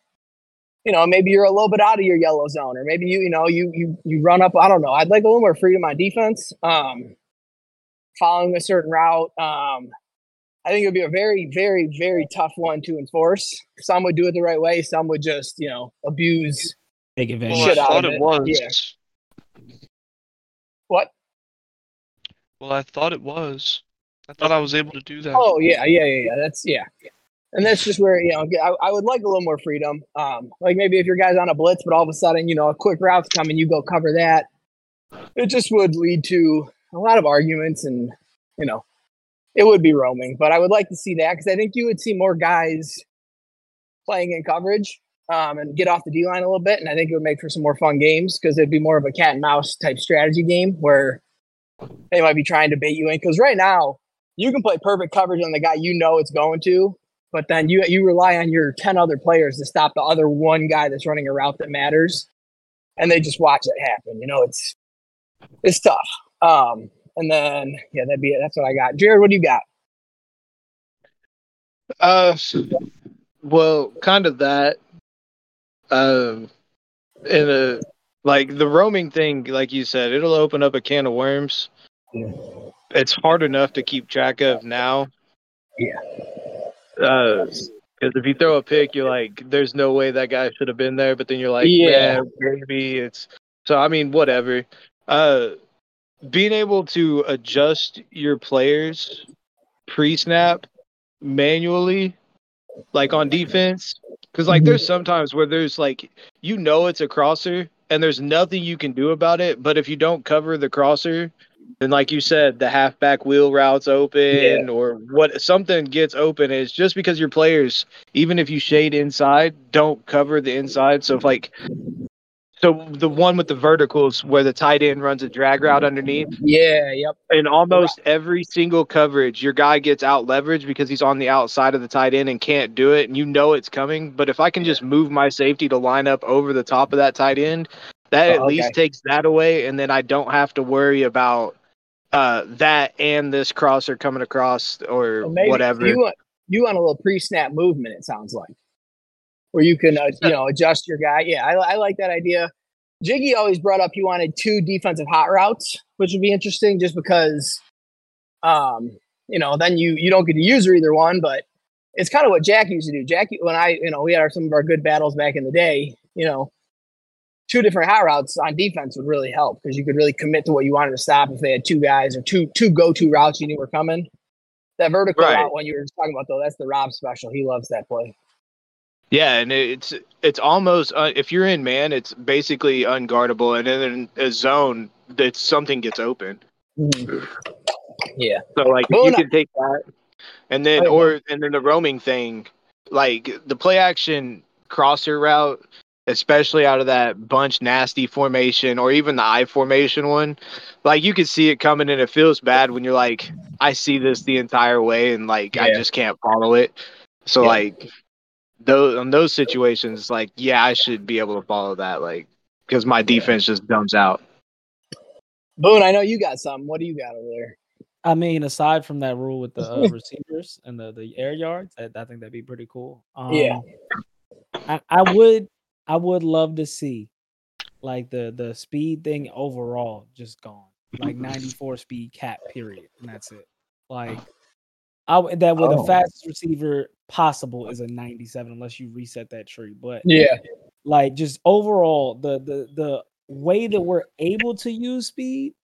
you know, maybe you're a little bit out of your yellow zone, or maybe you, you know, you, you, you run up, I don't know. I'd like a little more freedom on defense. Um, following a certain route. Um, I think it would be a very, very, very tough one to enforce. Some would do it the right way. Some would just, you know, abuse. Take advantage. Well, Shit I out thought of it it. was. Yeah. What? Well, I thought it was. I thought I was able to do that. Oh yeah, yeah, yeah, yeah. That's yeah. And that's just where you know I, I would like a little more freedom. Um, like maybe if your guy's on a blitz, but all of a sudden you know a quick route's coming, you go cover that. It just would lead to a lot of arguments, and you know, it would be roaming. But I would like to see that because I think you would see more guys playing in coverage um, and get off the D line a little bit, and I think it would make for some more fun games because it'd be more of a cat and mouse type strategy game where they might be trying to bait you in. Because right now you can play perfect coverage on the guy you know it's going to, but then you you rely on your ten other players to stop the other one guy that's running a route that matters, and they just watch it happen. You know, it's it's tough. Um, and then yeah, that'd be it. That's what I got. Jared, what do you got? Uh, well, kind of that. Um, in a like the roaming thing, like you said, it'll open up a can of worms. Yeah. It's hard enough to keep track of now. Yeah. Uh, because if you throw a pick, you're like, "There's no way that guy should have been there," but then you're like, Yeah. "Yeah, maybe it's." So I mean, whatever. Uh, being able to adjust your players pre-snap manually, like on defense, because like there's mm-hmm. sometimes where there's like you know it's a crosser and there's nothing you can do about it, but if you don't cover the crosser, then like you said, the halfback wheel routes open or what something gets open. Is just because your players, even if you shade inside, don't cover the inside. So if like so the one with the verticals where the tight end runs a drag route underneath, Yeah. Yep. in almost every single coverage, your guy gets out leveraged because he's on the outside of the tight end and can't do it, and you know it's coming. But if I can just move my safety to line up over the top of that tight end, that Oh, at least takes that away, and then I don't have to worry about uh, that and this crosser coming across or maybe whatever. You want you want a little pre-snap movement. It sounds like where you can uh, you know adjust your guy. Yeah, I, I like that idea. Jiggy always brought up he wanted two defensive hot routes, which would be interesting just because um, you know, then you you don't get to use either one, but it's kind of what Jack used to do. Jack, when I, you know, we had our, some of our good battles back in the day, you know, two different hot routes on defense would really help because you could really commit to what you wanted to stop if they had two guys or two two go to routes you knew were coming. That vertical Right. route when you were talking about though, that's the Rob special. He loves that play. Yeah, and it's it's almost uh, if you're in man, it's basically unguardable, and then in a zone, that something gets open. Yeah. So like Well, you no- can take that, and then Oh, or and then the roaming thing, like the play action crosser route, especially out of that bunch nasty formation or even the I formation one, like you can see it coming and it feels bad when you're like, I see this the entire way and like I just can't follow it. So Yeah. like those on those situations, like yeah, I should be able to follow that, like because my defense just dumps out. Boone, I know you got something. What do you got over there? I mean, aside from that rule with the uh, receivers and the, the air yards, I, I think that'd be pretty cool. Um, Yeah. I, I would I would love to see like the the speed thing overall just gone, like 94 speed cap period, and that's it. Like I w- that with Oh. the fastest receiver possible is a 97 unless you reset that tree, but Yeah. like just overall the the the way that we're able to use speed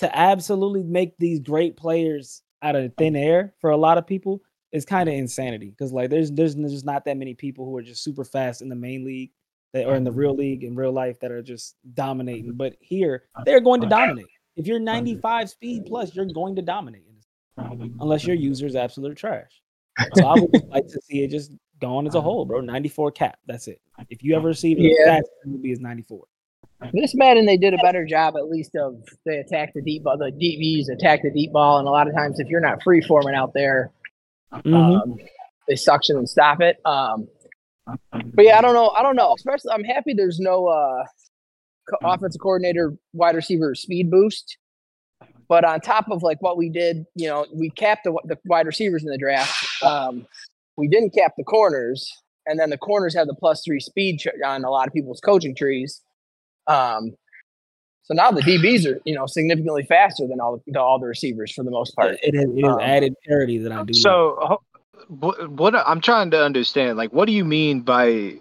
to absolutely make these great players out of thin air for a lot of people is kind of insanity because like there's there's just not that many people who are just super fast in the main league that are in the real league in real life that are just dominating but here they're going to dominate if you're 95 speed plus you're going to dominate unless your user is absolute trash so i would like to see it just gone as a whole bro 94 cap that's it if you ever receive it Yeah. fast it would be as 94 This Madden, they did a better job at least of they attack the deep ball. The DBs attack the deep ball, and a lot of times if you're not free forming out there, Mhm. um, they suction and stop it. Um, but yeah, I don't know. I don't know. Especially, I'm happy there's no uh, co- offensive coordinator, wide receiver speed boost. But on top of like what we did, you know, we capped the, the wide receivers in the draft. Um, we didn't cap the corners, and then the corners have the plus three speed on a lot of people's coaching trees. Um, so now the DBs are, you know, significantly faster than all the, all the receivers for the most part. it is, it is Um, added parity that i do like. So, ho- what, what I'm trying to understand, like, what do you mean by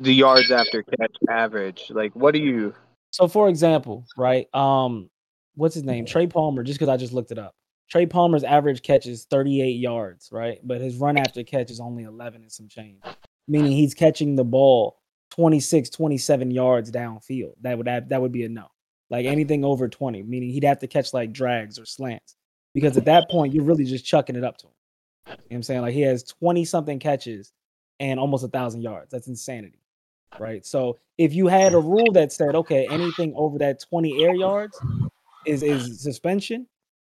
the yards after catch average? Like, what do you? So for example, right? Um, what's his name? Trey Palmer, just because I just looked it up. Trey Palmer's average catch is 38 yards, right? But his run after catch is only 11 and some change, meaning he's catching the ball 26, 27 yards downfield. That would have, that would be a no. Like anything over 20, meaning he'd have to catch like drags or slants. Because at that point, you're really just chucking it up to him. You know what I'm saying? Like he has 20 something catches and almost a thousand yards. That's insanity right? So if you had a rule that said, okay, anything over that 20 air yards is is suspension.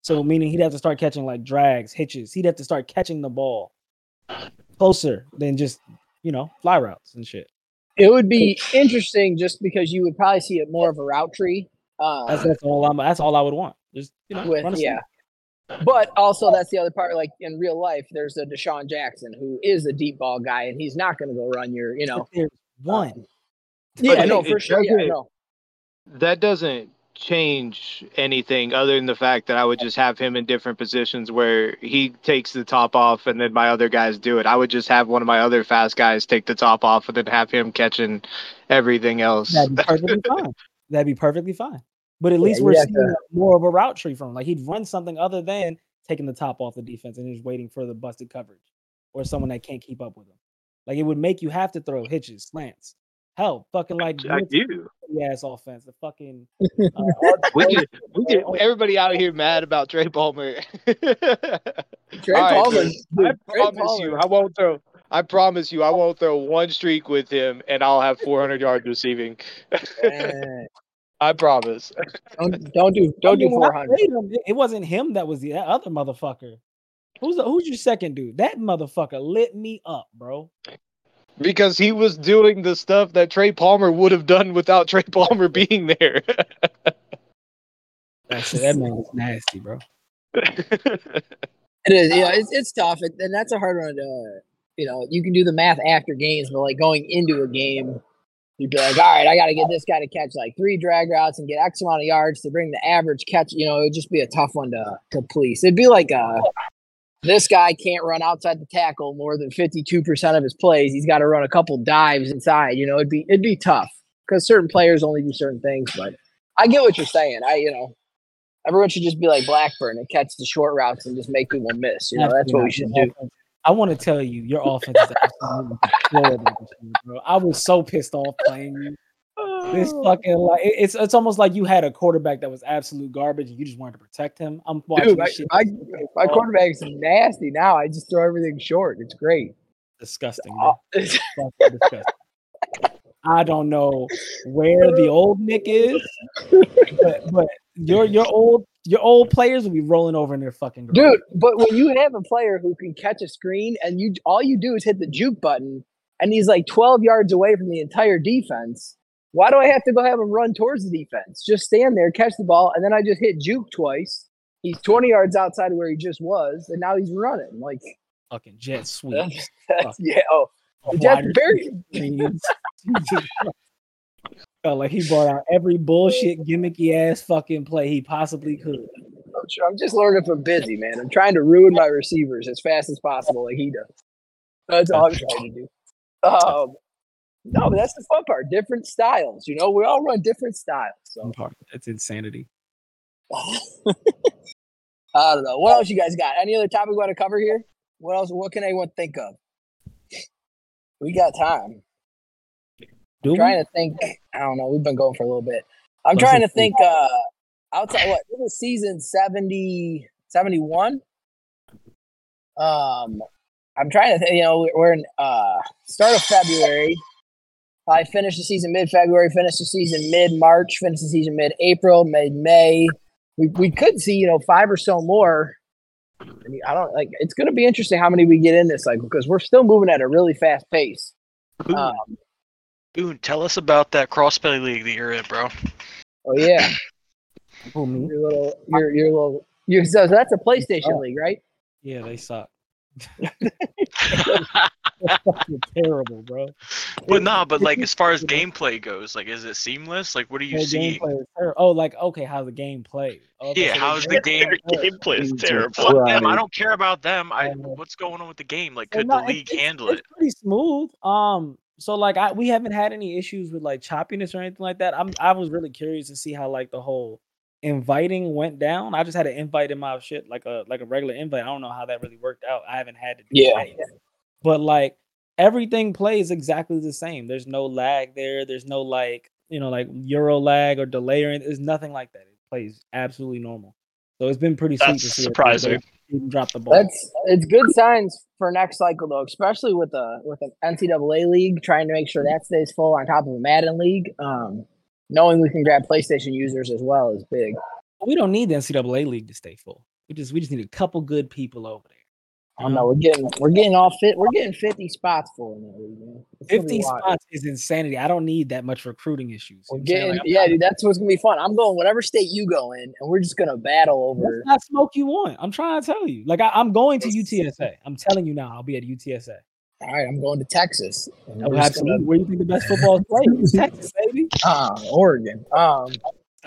So meaning he'd have to start catching like drags, hitches. He'd have to start catching the ball closer than just you know fly routes and shit. It would be interesting just because you would probably see it more of a route tree. Um, That's that's all I'm. That's all I would want. Just you know, with yeah. But also that's the other part. Like in real life, there's a DeSean Jackson who is a deep ball guy, and he's not going to go run your, you know. One. Yeah, But no, for sure. Yeah, no. That doesn't change anything other than the fact that I would just have him in different positions where he takes the top off and then my other guys do it. I would just have one of my other fast guys take the top off and then have him catching everything else. That'd be perfectly fine. That'd be perfectly fine. But at least we're have seeing more of a route tree from him. Like he'd run something other than taking the top off the defense and just waiting for the busted coverage or someone that can't keep up with him. Like it would make you have to throw hitches, slants. Hell, fucking like I blitz do. ass offense. The fucking uh, We get, we get everybody out here mad about Trey Palmer. Trey All right, Palmer. dude. dude, I Trey promise you, I won't throw. I promise you, I won't throw one streak with him, and I'll have 400 yards receiving. I promise. don't don't do don't do mean, when I 400. him, it- it wasn't him that was the that other motherfucker. Who's the, who's your second dude? That motherfucker lit me up, bro. Because he was doing the stuff that Trey Palmer would have done without Trey Palmer being there. That's it. That man was nasty, bro. It is, yeah, it's it's tough, and and that's a hard one to, you know, you can do the math after games, but like going into a game, You'd be like, all right, I got to get this guy to catch like three drag routes and get X amount of yards to bring the average catch. You know, it would just be a tough one to to police. It'd be like uh this guy can't run outside the tackle more than 52% of his plays. He's got to run a couple dives inside. You know, it'd be it'd be tough because certain players only do certain things. But I get what you're saying. I, you know, everyone should just be like Blackburn and catch the short routes and just make people miss. You know, that's what we should do. I want to tell you, your offense is absolutely bro. I was so pissed off playing you. This oh. fucking like it's it's almost like you had a quarterback that was absolute garbage and you just wanted to protect him. I'm watching Dude, my, my, my quarterback's nasty now. I just throw everything short. It's great. Disgusting. Disgusting, disgusting. I don't know where the old Nick is, but, but your your old your old players will be rolling over in their fucking garage. dude. But when you have a player who can catch a screen and you all you do is hit the juke button and he's like 12 yards away from the entire defense. Why do I have to go have him run towards the defense? Just stand there, catch the ball, and then I just hit juke twice. He's 20 yards outside of where he just was, and now he's running like fucking jet sweep. Yeah. Oh, Jet very. Felt like he brought out every bullshit gimmicky ass fucking play he possibly could. I'm just learning from busy, man. I'm trying to ruin my receivers as fast as possible, like he does. That's all I'm trying to do. Um, no, but that's the fun part. Different styles. You know, we all run different styles. So. It's insanity. I don't know. What else you guys got? Any other topic we want to cover here? What else? What can anyone think of? We got time. Do I'm trying to think. I don't know. We've been going for a little bit. I'm trying to think. Uh, outside what? This is season 70, 71. Um, I'm trying to think. You know, we're in uh start of February. I finished the season mid February, finished the season mid March, finished the season mid April, mid May. We we could see you know five or so more. I don't like. It's going to be interesting how many we get in this cycle because we're still moving at a really fast pace. Boone, um, Boone tell us about that crossplay league that you're in, bro. Oh yeah. oh me. Your little, your your little, your so that's a PlayStation oh. league, right? Yeah, they suck. Terrible, bro. But nah, but like as far as gameplay goes, like is it seamless? Like what do you yeah, seeing? Oh, like okay, how the game plays. Oh, yeah, how's the game? gameplay is terrible. Fuck them. I don't care about them. I what's going on with the game? Like could the league it's, handle it's, it? pretty smooth. Um, so like I we haven't had any issues with like choppiness or anything like that. I'm I was really curious to see how like the whole inviting went down. I just had an invite in my shit like a like a regular invite. I don't know how that really worked out. I haven't had to do yeah. that. But like everything plays exactly the same. There's no lag there. There's no like, you know, like Euro lag or delay or anything. There's nothing like that. It plays absolutely normal. So it's been pretty That's sweet to see. Surprising. Drop the ball. That's it's good signs for next cycle though, especially with a with an NCAA league trying to make sure that stays full on top of a Madden league. Um, knowing we can grab PlayStation users as well is big. We don't need the NCAA league to stay full. We just we just need a couple good people over there. I don't know. We're getting we're getting all fit. We're getting fifty spots for in that. Fifty spots is insanity. I don't need that much recruiting issues. We're getting, like, yeah, dude. That's what's gonna be fun. I'm going whatever state you go in, and we're just gonna battle over. That's not smoke you want. I'm trying to tell you. Like I, am going to UTSA. I'm telling you now. I'll be at UTSA. All right, I'm going to Texas. Oh, absolutely. Gonna... Where do you think the best football is played? Texas, baby. Uh, Oregon. Um,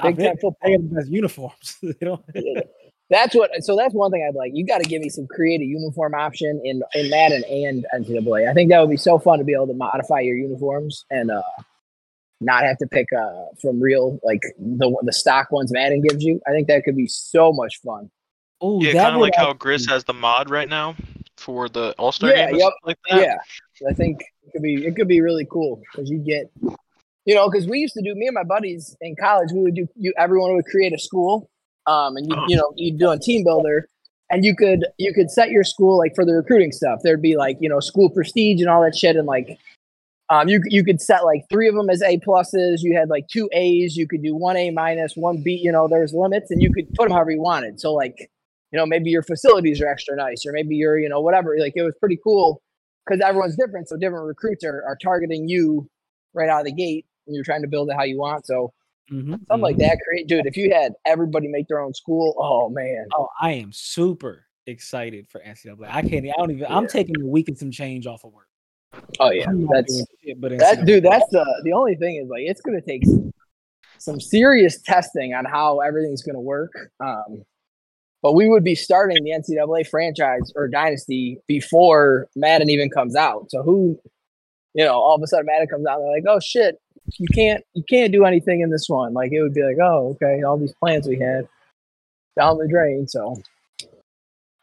Big Ten football. They have the best uniforms. they don't. That's what. So that's one thing I'd like. You got to give me some creative uniform option in in Madden and NCAA. I think that would be so fun to be able to modify your uniforms and uh, not have to pick uh from real like the the stock ones Madden gives you. I think that could be so much fun. Oh, yeah, kind of like how Grizz has the mod right now for the All Star yeah, game. Yep, like that. Yeah, I think it could be it could be really cool because you get, you know, because we used to do me and my buddies in college. We would do you everyone would create a school um, and you, you know you'd do a team builder and you could you could set your school like for the recruiting stuff there'd be like you know school prestige and all that shit and like um, you you could set like three of them as A pluses. You had like two A's. You could do one A minus, one B. You know, there's limits, and you could put them however you wanted. So like, you know, maybe your facilities are extra nice, or maybe you're you know whatever. Like it was pretty cool because everyone's different. So different recruits are, are targeting you right out of the gate, and you're trying to build it how you want. So Mm-hmm. Something mm-hmm. like that. Create, dude. If you had everybody make their own school, oh man. Oh, I am super excited for NCAA. I can't. I don't even. Yeah. I'm taking a week and some change off of work. Oh yeah, that's shit, but that dude. That's the the only thing is like it's gonna take some serious testing on how everything's gonna work. Um, but we would be starting the NCAA franchise or dynasty before Madden even comes out. So who, you know, all of a sudden Madden comes out, and they're like, oh shit, you can't you can't do anything in this one. Like it would be like, oh okay, all these plans we had down the drain. So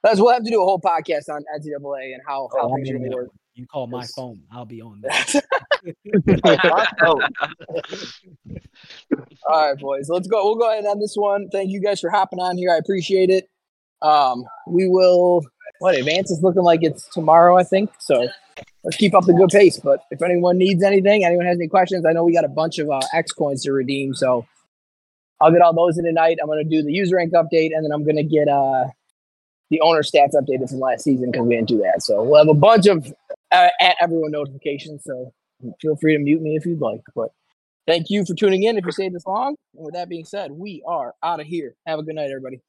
that's we'll have to do a whole podcast on NCAA and how how Oh, things gonna work. You call my phone, I'll be on that. All right, boys. Let's go. We'll go ahead and end this one. Thank you guys for hopping on here. I appreciate it. Um, we will. What advance is looking like it's tomorrow, I think. So let's keep up the good pace. But if anyone needs anything, anyone has any questions, I know we got a bunch of uh, X coins to redeem. So I'll get all those in tonight. I'm going to do the user rank update, and then I'm going to get uh the owner stats updated from last season because we didn't do that. So we'll have a bunch of uh, at everyone notifications. So feel free to mute me if you'd like. But thank you for tuning in if you stayed this long. And with that being said, we are out of here. Have a good night, everybody.